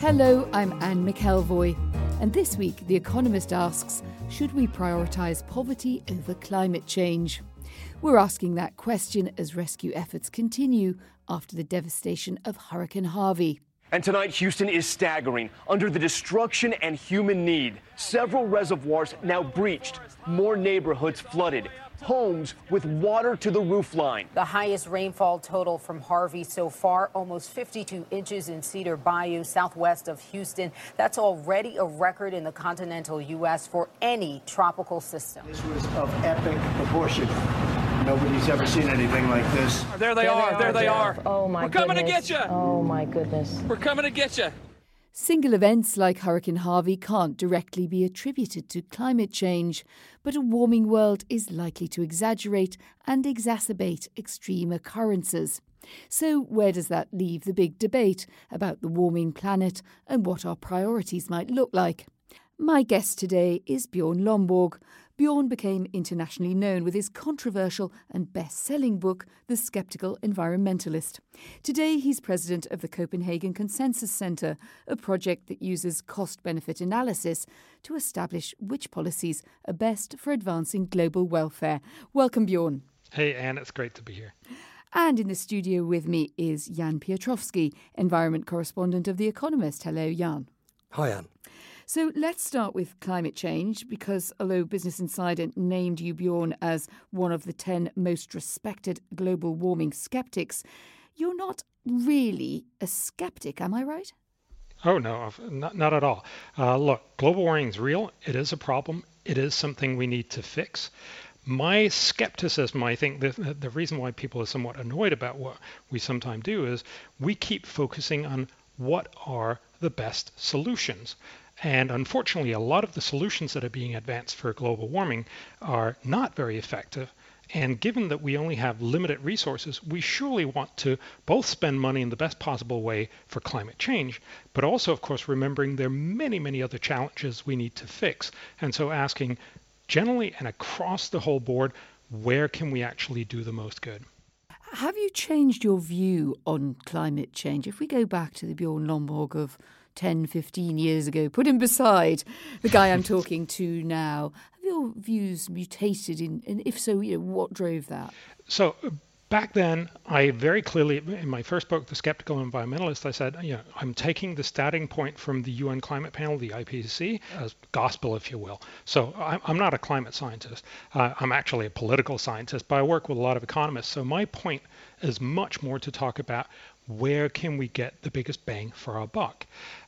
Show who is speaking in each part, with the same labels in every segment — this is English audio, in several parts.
Speaker 1: Hello, I'm Anne McElvoy, and this week The Economist asks Should we prioritise poverty over climate change? We're asking that question as rescue efforts continue after the devastation of Hurricane Harvey.
Speaker 2: And tonight, Houston is staggering under the destruction and human need. Several reservoirs now breached, more neighborhoods flooded, homes with water to the roof line.
Speaker 3: The highest rainfall total from Harvey so far, almost 52 inches in Cedar Bayou, southwest of Houston. That's already a record in the continental U.S. for any tropical system.
Speaker 4: This was of epic proportion. Nobody's ever seen anything like this.
Speaker 2: There they are. There they are.
Speaker 5: Oh, oh my goodness.
Speaker 2: We're coming to get you.
Speaker 5: Oh my goodness.
Speaker 2: We're coming to get you.
Speaker 1: Single events like Hurricane Harvey can't directly be attributed to climate change, but a warming world is likely to exaggerate and exacerbate extreme occurrences. So, where does that leave the big debate about the warming planet and what our priorities might look like? My guest today is Bjorn Lomborg. Bjorn became internationally known with his controversial and best selling book, The Skeptical Environmentalist. Today, he's president of the Copenhagen Consensus Centre, a project that uses cost benefit analysis to establish which policies are best for advancing global welfare. Welcome, Bjorn.
Speaker 6: Hey, Anne, it's great to be here.
Speaker 1: And in the studio with me is Jan Piotrowski, environment correspondent of The Economist. Hello, Jan.
Speaker 7: Hi, Anne.
Speaker 1: So let's start with climate change because although Business Insider named you, Bjorn, as one of the 10 most respected global warming skeptics, you're not really a skeptic, am I right?
Speaker 6: Oh, no, not, not at all. Uh, look, global warming is real. It is a problem. It is something we need to fix. My skepticism, I think, the, the reason why people are somewhat annoyed about what we sometimes do is we keep focusing on what are the best solutions. And unfortunately, a lot of the solutions that are being advanced for global warming are not very effective. And given that we only have limited resources, we surely want to both spend money in the best possible way for climate change, but also, of course, remembering there are many, many other challenges we need to fix. And so asking generally and across the whole board, where can we actually do the most good?
Speaker 1: Have you changed your view on climate change? If we go back to the Bjorn Lomborg of 10, 15 years ago, put him beside the guy I'm talking to now, have your views mutated? In, and if so, you know, what drove that?
Speaker 6: So back then, I very clearly, in my first book, The Skeptical Environmentalist, I said, you know, I'm taking the starting point from the UN climate panel, the IPCC, as gospel, if you will. So I'm not a climate scientist. Uh, I'm actually a political scientist, but I work with a lot of economists. So my point is much more to talk about where can we get the biggest bang for our buck?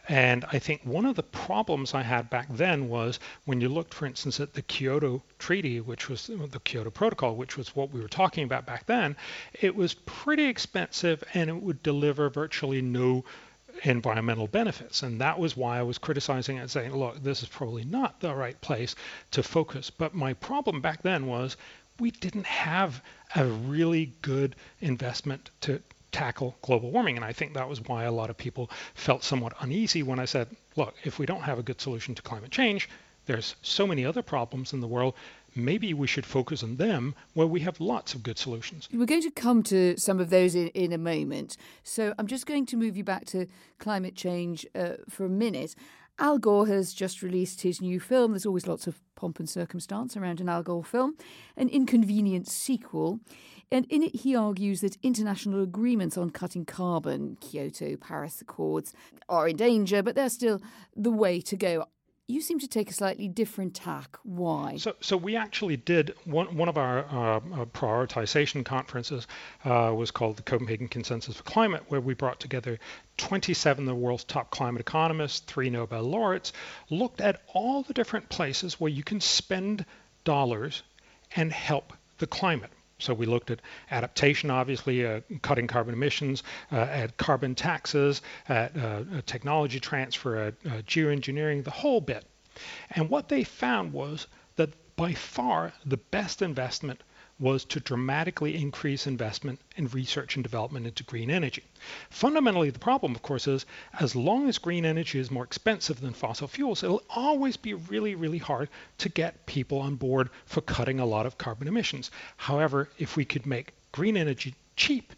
Speaker 6: And I think one of the problems I had back then was when you looked, for instance, at the Kyoto Treaty, which was the Kyoto Protocol, which was what we were talking about back then, it was pretty expensive and it would deliver virtually no environmental benefits. And that was why I was criticizing it and saying, look, this is probably not the right place to focus. But my problem back then was we didn't have a really good investment to tackle global warming. And I think that was why a lot of people felt somewhat uneasy when I said, look, if we don't have a good solution to climate change, there's so many other problems in the world. Maybe we should focus on them where we have lots of good solutions.
Speaker 1: We're going to come to some of those in, in a moment. So I'm just going to move you back to climate change uh, for a minute. Al Gore has just released his new film. There's always lots of pomp and circumstance around an Al Gore film, an inconvenient sequel. And in it, he argues that international agreements on cutting carbon, Kyoto, Paris Accords, are in danger, but they're still the way to go. You seem to take a slightly different tack. Why?
Speaker 6: So, so we actually did one. One of our uh, uh, prioritization conferences uh, was called the Copenhagen Consensus for Climate, where we brought together 27 of the world's top climate economists, three Nobel laureates, looked at all the different places where you can spend dollars and help the climate. So we looked at adaptation, obviously, uh, cutting carbon emissions, uh, at carbon taxes, at uh, technology transfer, at geoengineering, the whole bit. And what they found was that by far the best investment was to dramatically increase investment in research and development into green energy. Fundamentally, the problem, of course, is as long as green energy is more expensive than fossil fuels, it'll always be really, really hard to get people on board for cutting a lot of carbon emissions. However, if we could make green energy cheap,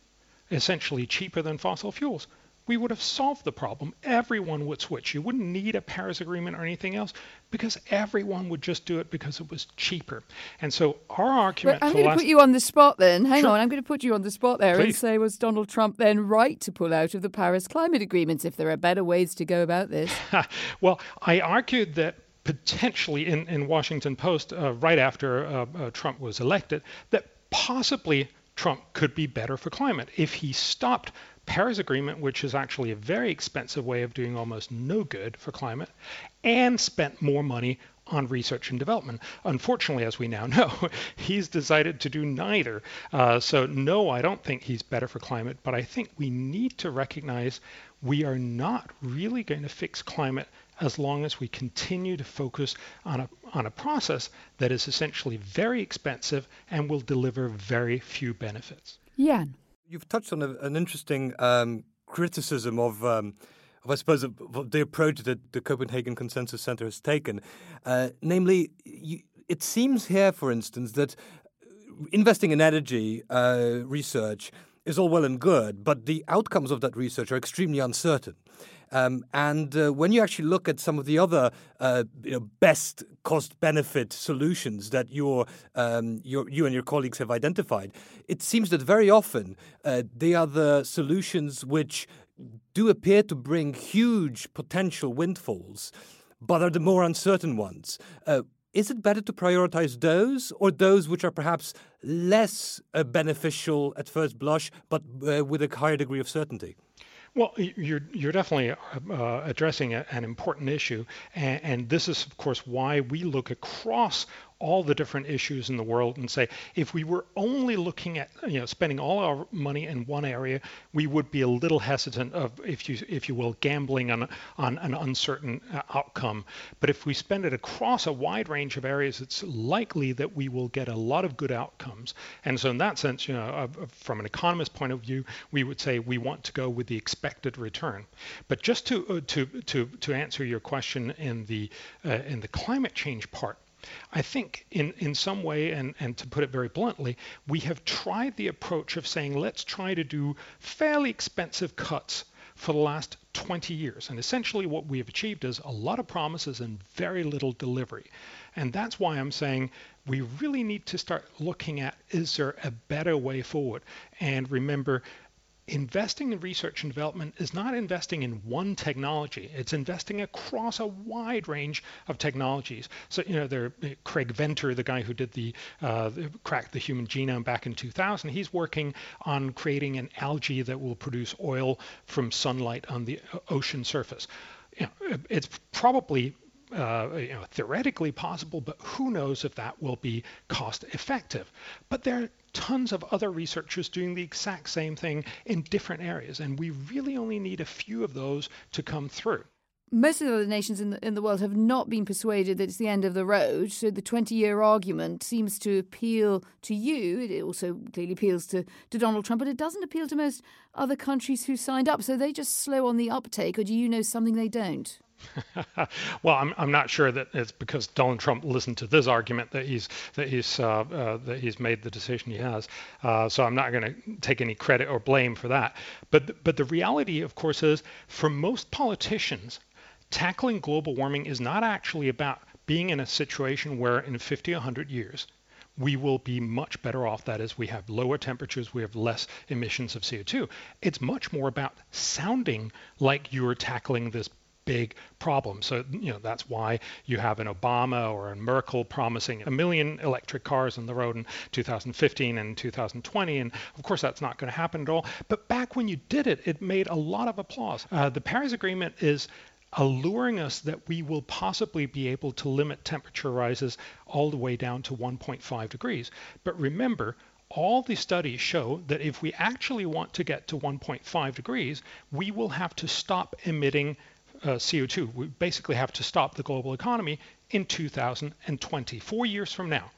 Speaker 6: essentially cheaper than fossil fuels, we would have solved the problem. Everyone would switch. You wouldn't need a Paris Agreement or anything else because everyone would just do it because it was cheaper. And so our argument.
Speaker 1: I'm going to put you on the spot then. Hang
Speaker 6: sure.
Speaker 1: on, I'm going to put you on the spot there
Speaker 6: Please.
Speaker 1: and say, was Donald Trump then right to pull out of the Paris climate agreements if there are better ways to go about this?
Speaker 6: well, I argued that potentially in, in Washington Post uh, right after uh, uh, Trump was elected that possibly Trump could be better for climate if he stopped Paris Agreement, which is actually a very expensive way of doing almost no good for climate, and spent more money on research and development. Unfortunately, as we now know, he's decided to do neither. Uh, so, no, I don't think he's better for climate, but I think we need to recognize we are not really going to fix climate as long as we continue to focus on a, on a process that is essentially very expensive and will deliver very few benefits.
Speaker 1: Jan.
Speaker 5: You've touched on a, an interesting um, criticism of, um, of, I suppose, of, the approach that the Copenhagen Consensus Center has taken. Uh, namely, you, it seems here, for instance, that investing in energy uh, research is all well and good, but the outcomes of that research are extremely uncertain. Um, and uh, when you actually look at some of the other uh, you know, best cost benefit solutions that your, um, your, you and your colleagues have identified, it seems that very often uh, they are the solutions which do appear to bring huge potential windfalls, but are the more uncertain ones. Uh, is it better to prioritize those or those which are perhaps less uh, beneficial at first blush, but uh, with a higher degree of certainty?
Speaker 6: Well, you're you're definitely uh, addressing a, an important issue, and, and, this is, of course, why we look across all the different issues in the world and say if we were only looking at you know spending all our money in one area we would be a little hesitant of if you if you will gambling on on an uncertain uh, outcome. But if we spend it across a wide range of areas it's likely that we will get a lot of good outcomes. And so in that sense you know from an economist point of view we would say we want to go with the expected return. But just to uh, to to to answer your question in the uh, in the climate change part I think in, in some way, and, and to put it very bluntly, we have tried the approach of saying, let's try to do fairly expensive cuts for the last 20 years. And essentially what we have achieved is a lot of promises and very little delivery. And that's why I'm saying we really need to start looking at is there a better way forward? And remember, investing in research and development is not investing in one technology. It's investing across a wide range of technologies. So, you know, there, Craig Venter, the guy who did the uh, cracked the human genome back in 2000, he's working on creating an algae that will produce oil from sunlight on the ocean surface. You know, it's probably uh, you know, theoretically possible, but who knows if that will be cost effective. But there are tons of other researchers doing the exact same thing in different areas, and we really only need a few of those to come through.
Speaker 1: Most of the other nations in the, in the world have not been persuaded that it's the end of the road. So the 20 year argument seems to appeal to you. It also clearly appeals to, to Donald Trump, but it doesn't appeal to most other countries who signed up. So they just slow on the uptake, or do you know something they don't?
Speaker 6: well, I'm, I'm not sure that it's because Donald Trump listened to this argument that he's that he's uh, uh, that he's made the decision he has. Uh, so I'm not going to take any credit or blame for that. But but the reality, of course, is for most politicians, tackling global warming is not actually about being in a situation where in 50, 100 years we will be much better off. That is, we have lower temperatures, we have less emissions of CO2. It's much more about sounding like you're tackling this big problem. So, you know, that's why you have an Obama or a Merkel promising a million electric cars on the road in 2015 and 2020. And of course, that's not going to happen at all. But back when you did it, it made a lot of applause. Uh, the Paris Agreement is alluring us that we will possibly be able to limit temperature rises all the way down to 1.5 degrees. But remember, all the studies show that if we actually want to get to 1.5 degrees, we will have to stop emitting uh, CO2. We basically have to stop the global economy in 2020, four years from now.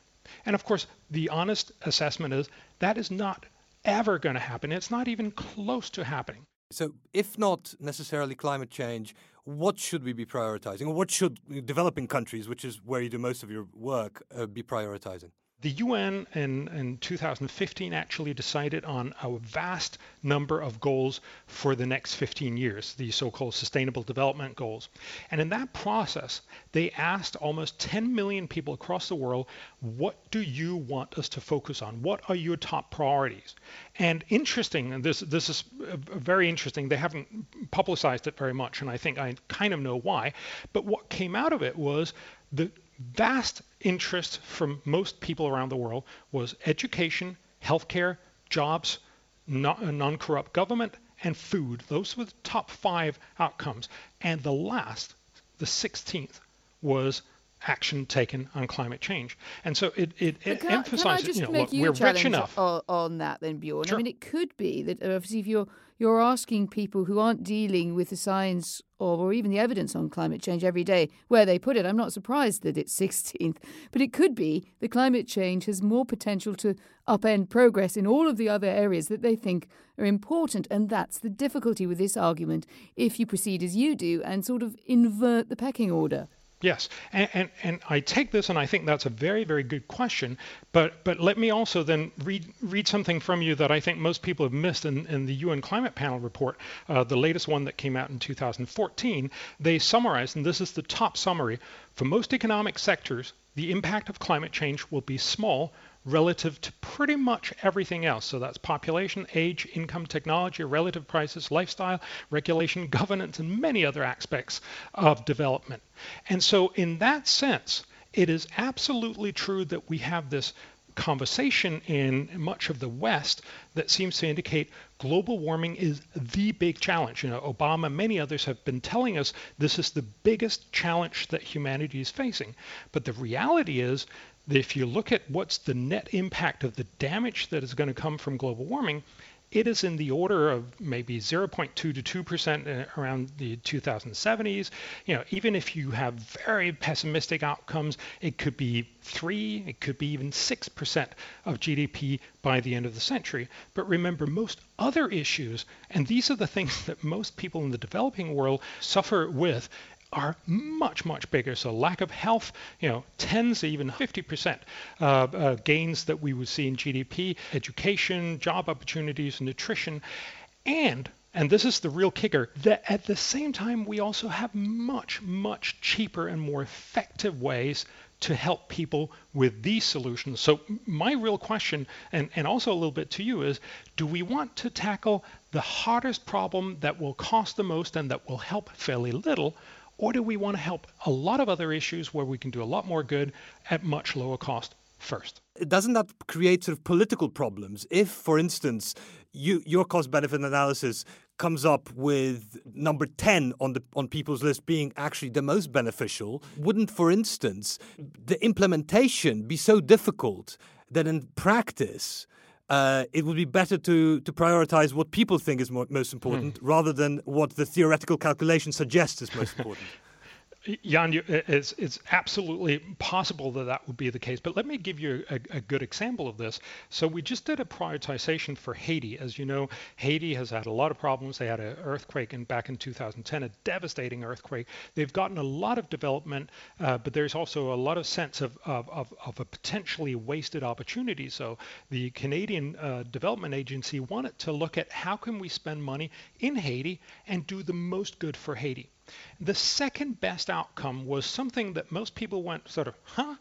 Speaker 6: And of course, the honest assessment is that is not ever going to happen. It's not even close to happening.
Speaker 5: So, if not necessarily climate change, what should we be prioritizing? Or what should developing countries, which is where you do most of your work, uh, be prioritizing?
Speaker 6: The UN in, in 2015 actually decided on a vast number of goals for the next 15 years, the so called Sustainable Development Goals. And in that process, they asked almost 10 million people across the world, What do you want us to focus on? What are your top priorities? And interesting, and this, this is uh, very interesting, they haven't publicized it very much, and I think I kind of know why. But what came out of it was the vast interest from most people around the world was education, healthcare, jobs, non uh, corrupt government, and food. Those were the top five outcomes. And the last, the 16th, was action taken on climate change. And so it, it, it
Speaker 1: can
Speaker 6: emphasizes,
Speaker 1: can
Speaker 6: you know, look, we're rich enough.
Speaker 1: On, on that then, Bjorn.
Speaker 6: Sure.
Speaker 1: I mean, it could be that obviously if you're you're asking people who aren't dealing with the science or, or even the evidence on climate change every day where they put it. I'm not surprised that it's 16th, but it could be the climate change has more potential to upend progress in all of the other areas that they think are important. And that's the difficulty with this argument if you proceed as you do and sort of invert the pecking order.
Speaker 6: Yes, and, and, and I take this and I think that's a very very good question. But but let me also then read read something from you that I think most people have missed in, in the UN Climate Panel report, uh, the latest one that came out in 2014. They summarized, and this is the top summary for most economic sectors. The impact of climate change will be small relative to pretty much everything else. So that's population, age, income, technology, relative prices, lifestyle, regulation, governance, and many other aspects of development. And so, in that sense, it is absolutely true that we have this conversation in much of the West that seems to indicate global warming is the big challenge. You know, Obama, many others have been telling us this is the biggest challenge that humanity is facing. But the reality is if you look at what's the net impact of the damage that is going to come from global warming, it is in the order of maybe 0.2 to 2 percent uh, around the 2070s. You know, even if you have very pessimistic outcomes, it could be three, it could be even six percent of GDP by the end of the century. But remember, most other issues, and these are the things that most people in the developing world suffer with, are much, much bigger. So lack of health, you know, tens, even 50% uh, uh, gains that we would see in GDP, education, job opportunities, nutrition, and and this is the real kicker that at the same time we also have much, much cheaper and more effective ways to help people with these solutions. So my real question, and, and also a little bit to you, is do we want to tackle the hardest problem that will cost the most and that will help fairly little? Or do we want to help a lot of other issues where we can do a lot more good at much lower cost first?
Speaker 5: Doesn't that create sort of political problems? If, for instance, you, your cost benefit analysis comes up with number 10 on the on people's list being actually the most beneficial wouldn't for instance the implementation be so difficult that in practice uh, it would be better to, to prioritize what people think is more, most important hmm. rather than what the theoretical calculation suggests is most important.
Speaker 6: Jan, it's, it's absolutely possible that that would be the case. But let me give you a, a, good example of this. So we just did a prioritization for Haiti. As you know, Haiti has had a lot of problems. They had an earthquake in, back in 2010, a devastating earthquake. They've gotten a lot of development, uh, but there's also a lot of sense of, of, of, of, a potentially wasted opportunity. So the Canadian uh, Development Agency wanted to look at how can we spend money in Haiti and do the most good for Haiti. The second best outcome was something that most people went sort of, huh?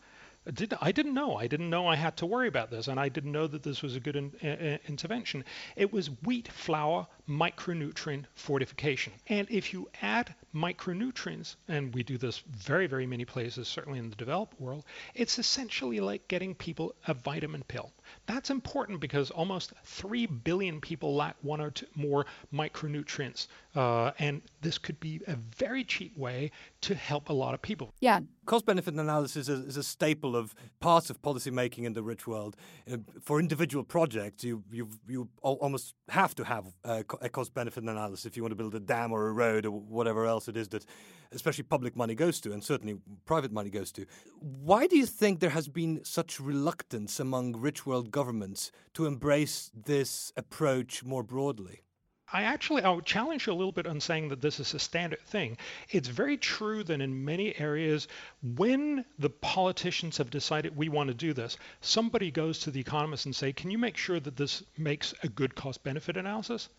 Speaker 6: Did, I didn't know. I didn't know I had to worry about this, and I didn't know that this was a good in, uh, intervention. It was wheat flour micronutrient fortification. And if you add micronutrients, and we do this very, very many places, certainly in the developed world, it's essentially like getting people a vitamin pill. That's important because almost 3 billion people lack one or two more micronutrients Uh, and this could be a very cheap way to help a lot of people.
Speaker 1: Yeah.
Speaker 5: Cost benefit analysis is, is, a staple of parts of policy making in the rich world. Uh, for individual projects, you, you, you almost have to have a, a cost benefit analysis if you want to build a dam or a road or whatever else it is that, especially public money goes to, and certainly private money goes to. Why do you think there has been such reluctance among rich world governments to embrace this approach more broadly?
Speaker 6: I actually I would challenge you a little bit on saying that this is a standard thing. It's very true that in many areas, when the politicians have decided we want to do this, somebody goes to the economists and say, "Can you make sure that this makes a good cost-benefit analysis?"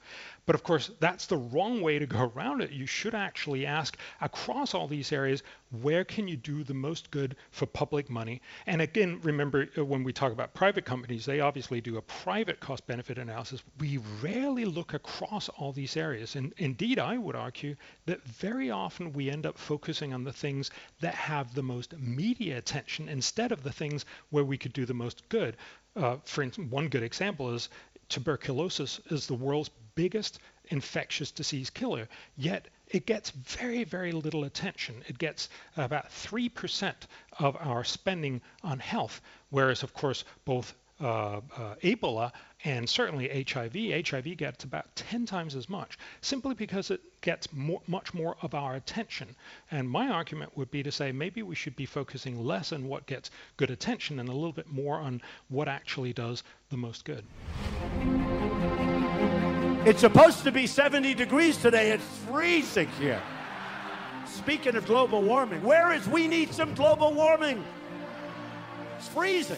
Speaker 6: But of course, that's the wrong way to go around it. You should actually ask across all these areas, where can you do the most good for public money? And again, remember uh, when we talk about private companies, they obviously do a private cost-benefit analysis. We rarely look across across all these areas. And indeed, I would argue that very often we end up focusing on the things that have the most media attention instead of the things where we could do the most good. Uh, for instance, one good example is tuberculosis is the world's biggest infectious disease killer, yet it gets very, very little attention. It gets about 3% of our spending on health, whereas, of course, both uh, uh, Ebola and certainly HIV, HIV gets about 10 times as much simply because it gets more, much more of our attention. And my argument would be to say maybe we should be focusing less on what gets good attention and a little bit more on what actually does the most good.
Speaker 4: It's supposed to be 70 degrees today. It's freezing here. Speaking of global warming, where is we need some global warming? It's freezing.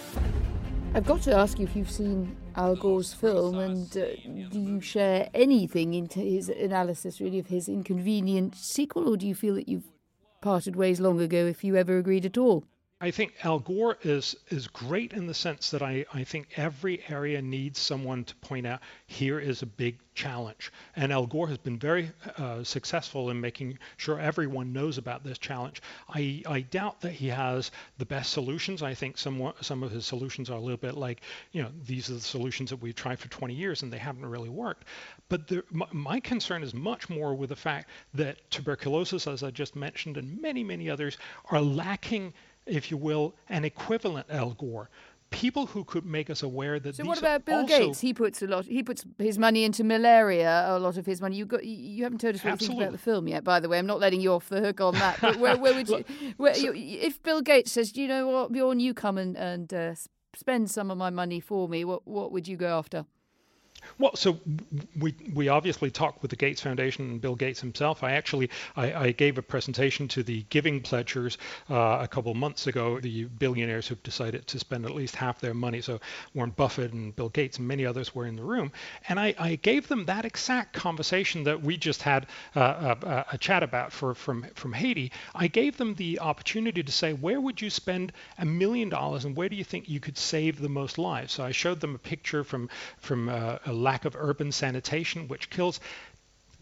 Speaker 1: I've got to ask you if you've seen Al Gore's film and uh, do you share anything into his analysis, really, of his inconvenient sequel, or do you feel that you've parted ways long ago if you ever agreed at all?
Speaker 6: I think Al Gore is is great in the sense that I, I think every area needs someone to point out here is a big challenge. And Al Gore has been very uh, successful in making sure everyone knows about this challenge. I, I doubt that he has the best solutions. I think some some of his solutions are a little bit like, you know, these are the solutions that we've tried for 20 years and they haven't really worked. But my, my concern is much more with the fact that tuberculosis, as I just mentioned, and many, many others are lacking if you will, an equivalent Al Gore. People who could make us aware that.
Speaker 1: So what about Bill. Gates? He puts a lot. He puts his money into malaria. A lot of his money. You got. You haven't told us what Absolutely. you think about the film yet. By the way, I'm not letting you off the hook on that. But where, where would you, where, you, If Bill Gates says, you know what, Bjorn? You come and and uh, spend some of my money for me." What what would you go after?
Speaker 6: Well, so we we obviously talked with the Gates Foundation and Bill Gates himself. I actually I, I gave a presentation to the giving pledgers uh, a couple months ago. The billionaires who've decided to spend at least half their money. So Warren Buffett and Bill Gates and many others were in the room, and I, I gave them that exact conversation that we just had uh, a, a chat about for from from Haiti. I gave them the opportunity to say where would you spend a million dollars and where do you think you could save the most lives. So I showed them a picture from from uh, a lack of urban sanitation, which kills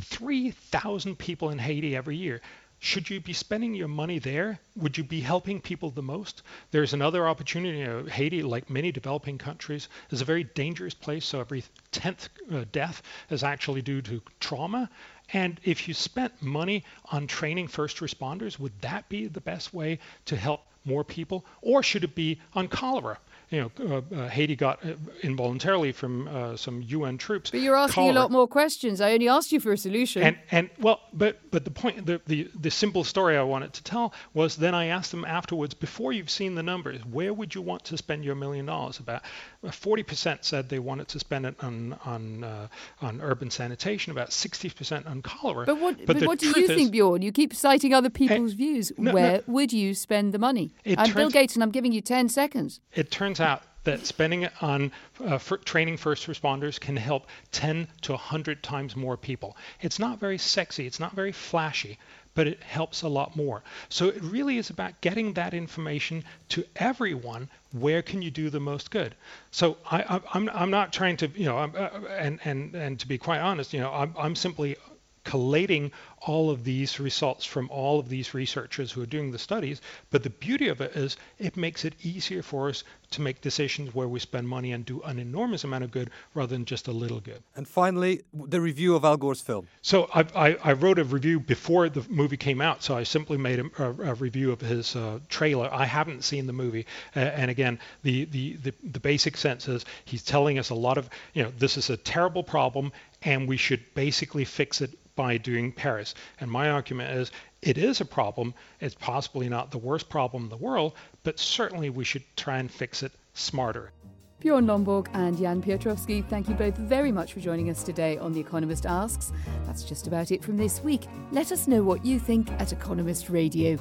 Speaker 6: 3,000 people in Haiti every year. Should you be spending your money there? Would you be helping people the most? There's another opportunity. You know, Haiti, like many developing countries, is a very dangerous place. So every 10th uh, death is actually due to trauma. And if you spent money on training first responders, would that be the best way to help more people? Or should it be on cholera? you know, uh, uh, Haiti got uh, involuntarily from uh, some UN troops.
Speaker 1: But you're asking cholera. a lot more questions. I only asked you for a solution.
Speaker 6: And and well, but but the point, the, the the simple story I wanted to tell was then I asked them afterwards, before you've seen the numbers, where would you want to spend your million dollars? About 40% uh, said they wanted to spend it on on uh, on urban sanitation, about 60% on cholera.
Speaker 1: But what but, but what do you is, think, Bjorn? You keep citing other people's and, views. No, where no, would you spend the money? I'm Bill Gates, and I'm giving you 10 seconds.
Speaker 6: It turns turns out that spending it on uh, training first responders can help 10 to 100 times more people. It's not very sexy, it's not very flashy, but it helps a lot more. So it really is about getting that information to everyone. Where can you do the most good? So I, am I'm, I'm not trying to, you know, uh, and and and to be quite honest, you know, I'm, I'm simply collating all of these results from all of these researchers who are doing the studies. But the beauty of it is it makes it easier for us to make decisions where we spend money and do an enormous amount of good rather than just a little good.
Speaker 5: And finally, the review of Al Gore's film.
Speaker 6: So I, I, I wrote a review before the movie came out. So I simply made a, a, a review of his uh, trailer. I haven't seen the movie, uh, and again, the, the the the basic sense is he's telling us a lot of you know this is a terrible problem, and we should basically fix it by doing Paris. And my argument is it is a problem. It's possibly not the worst problem in the world, but certainly we should try and fix it smarter.
Speaker 1: Bjorn Lomborg and Jan Piotrowski, thank you both very much for joining us today on The Economist Asks. That's just about it from this week. Let us know what you think at Economist Radio.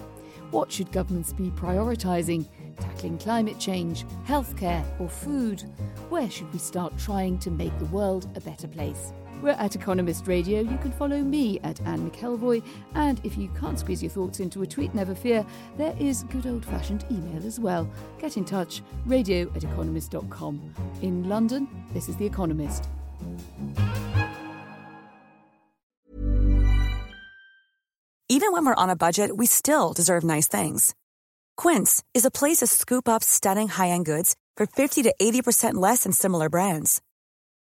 Speaker 1: What should governments be prioritising? Tackling climate change, healthcare, or food? Where should we start trying to make the world a better place? We're at Economist Radio. You can follow me at Anne McElvoy. And if you can't squeeze your thoughts into a tweet, never fear, there is good old fashioned email as well. Get in touch, radio at economist.com. In London, this is The Economist.
Speaker 7: Even when we're on a budget, we still deserve nice things. Quince is a place to scoop up stunning high end goods for 50 to 80% less than similar brands.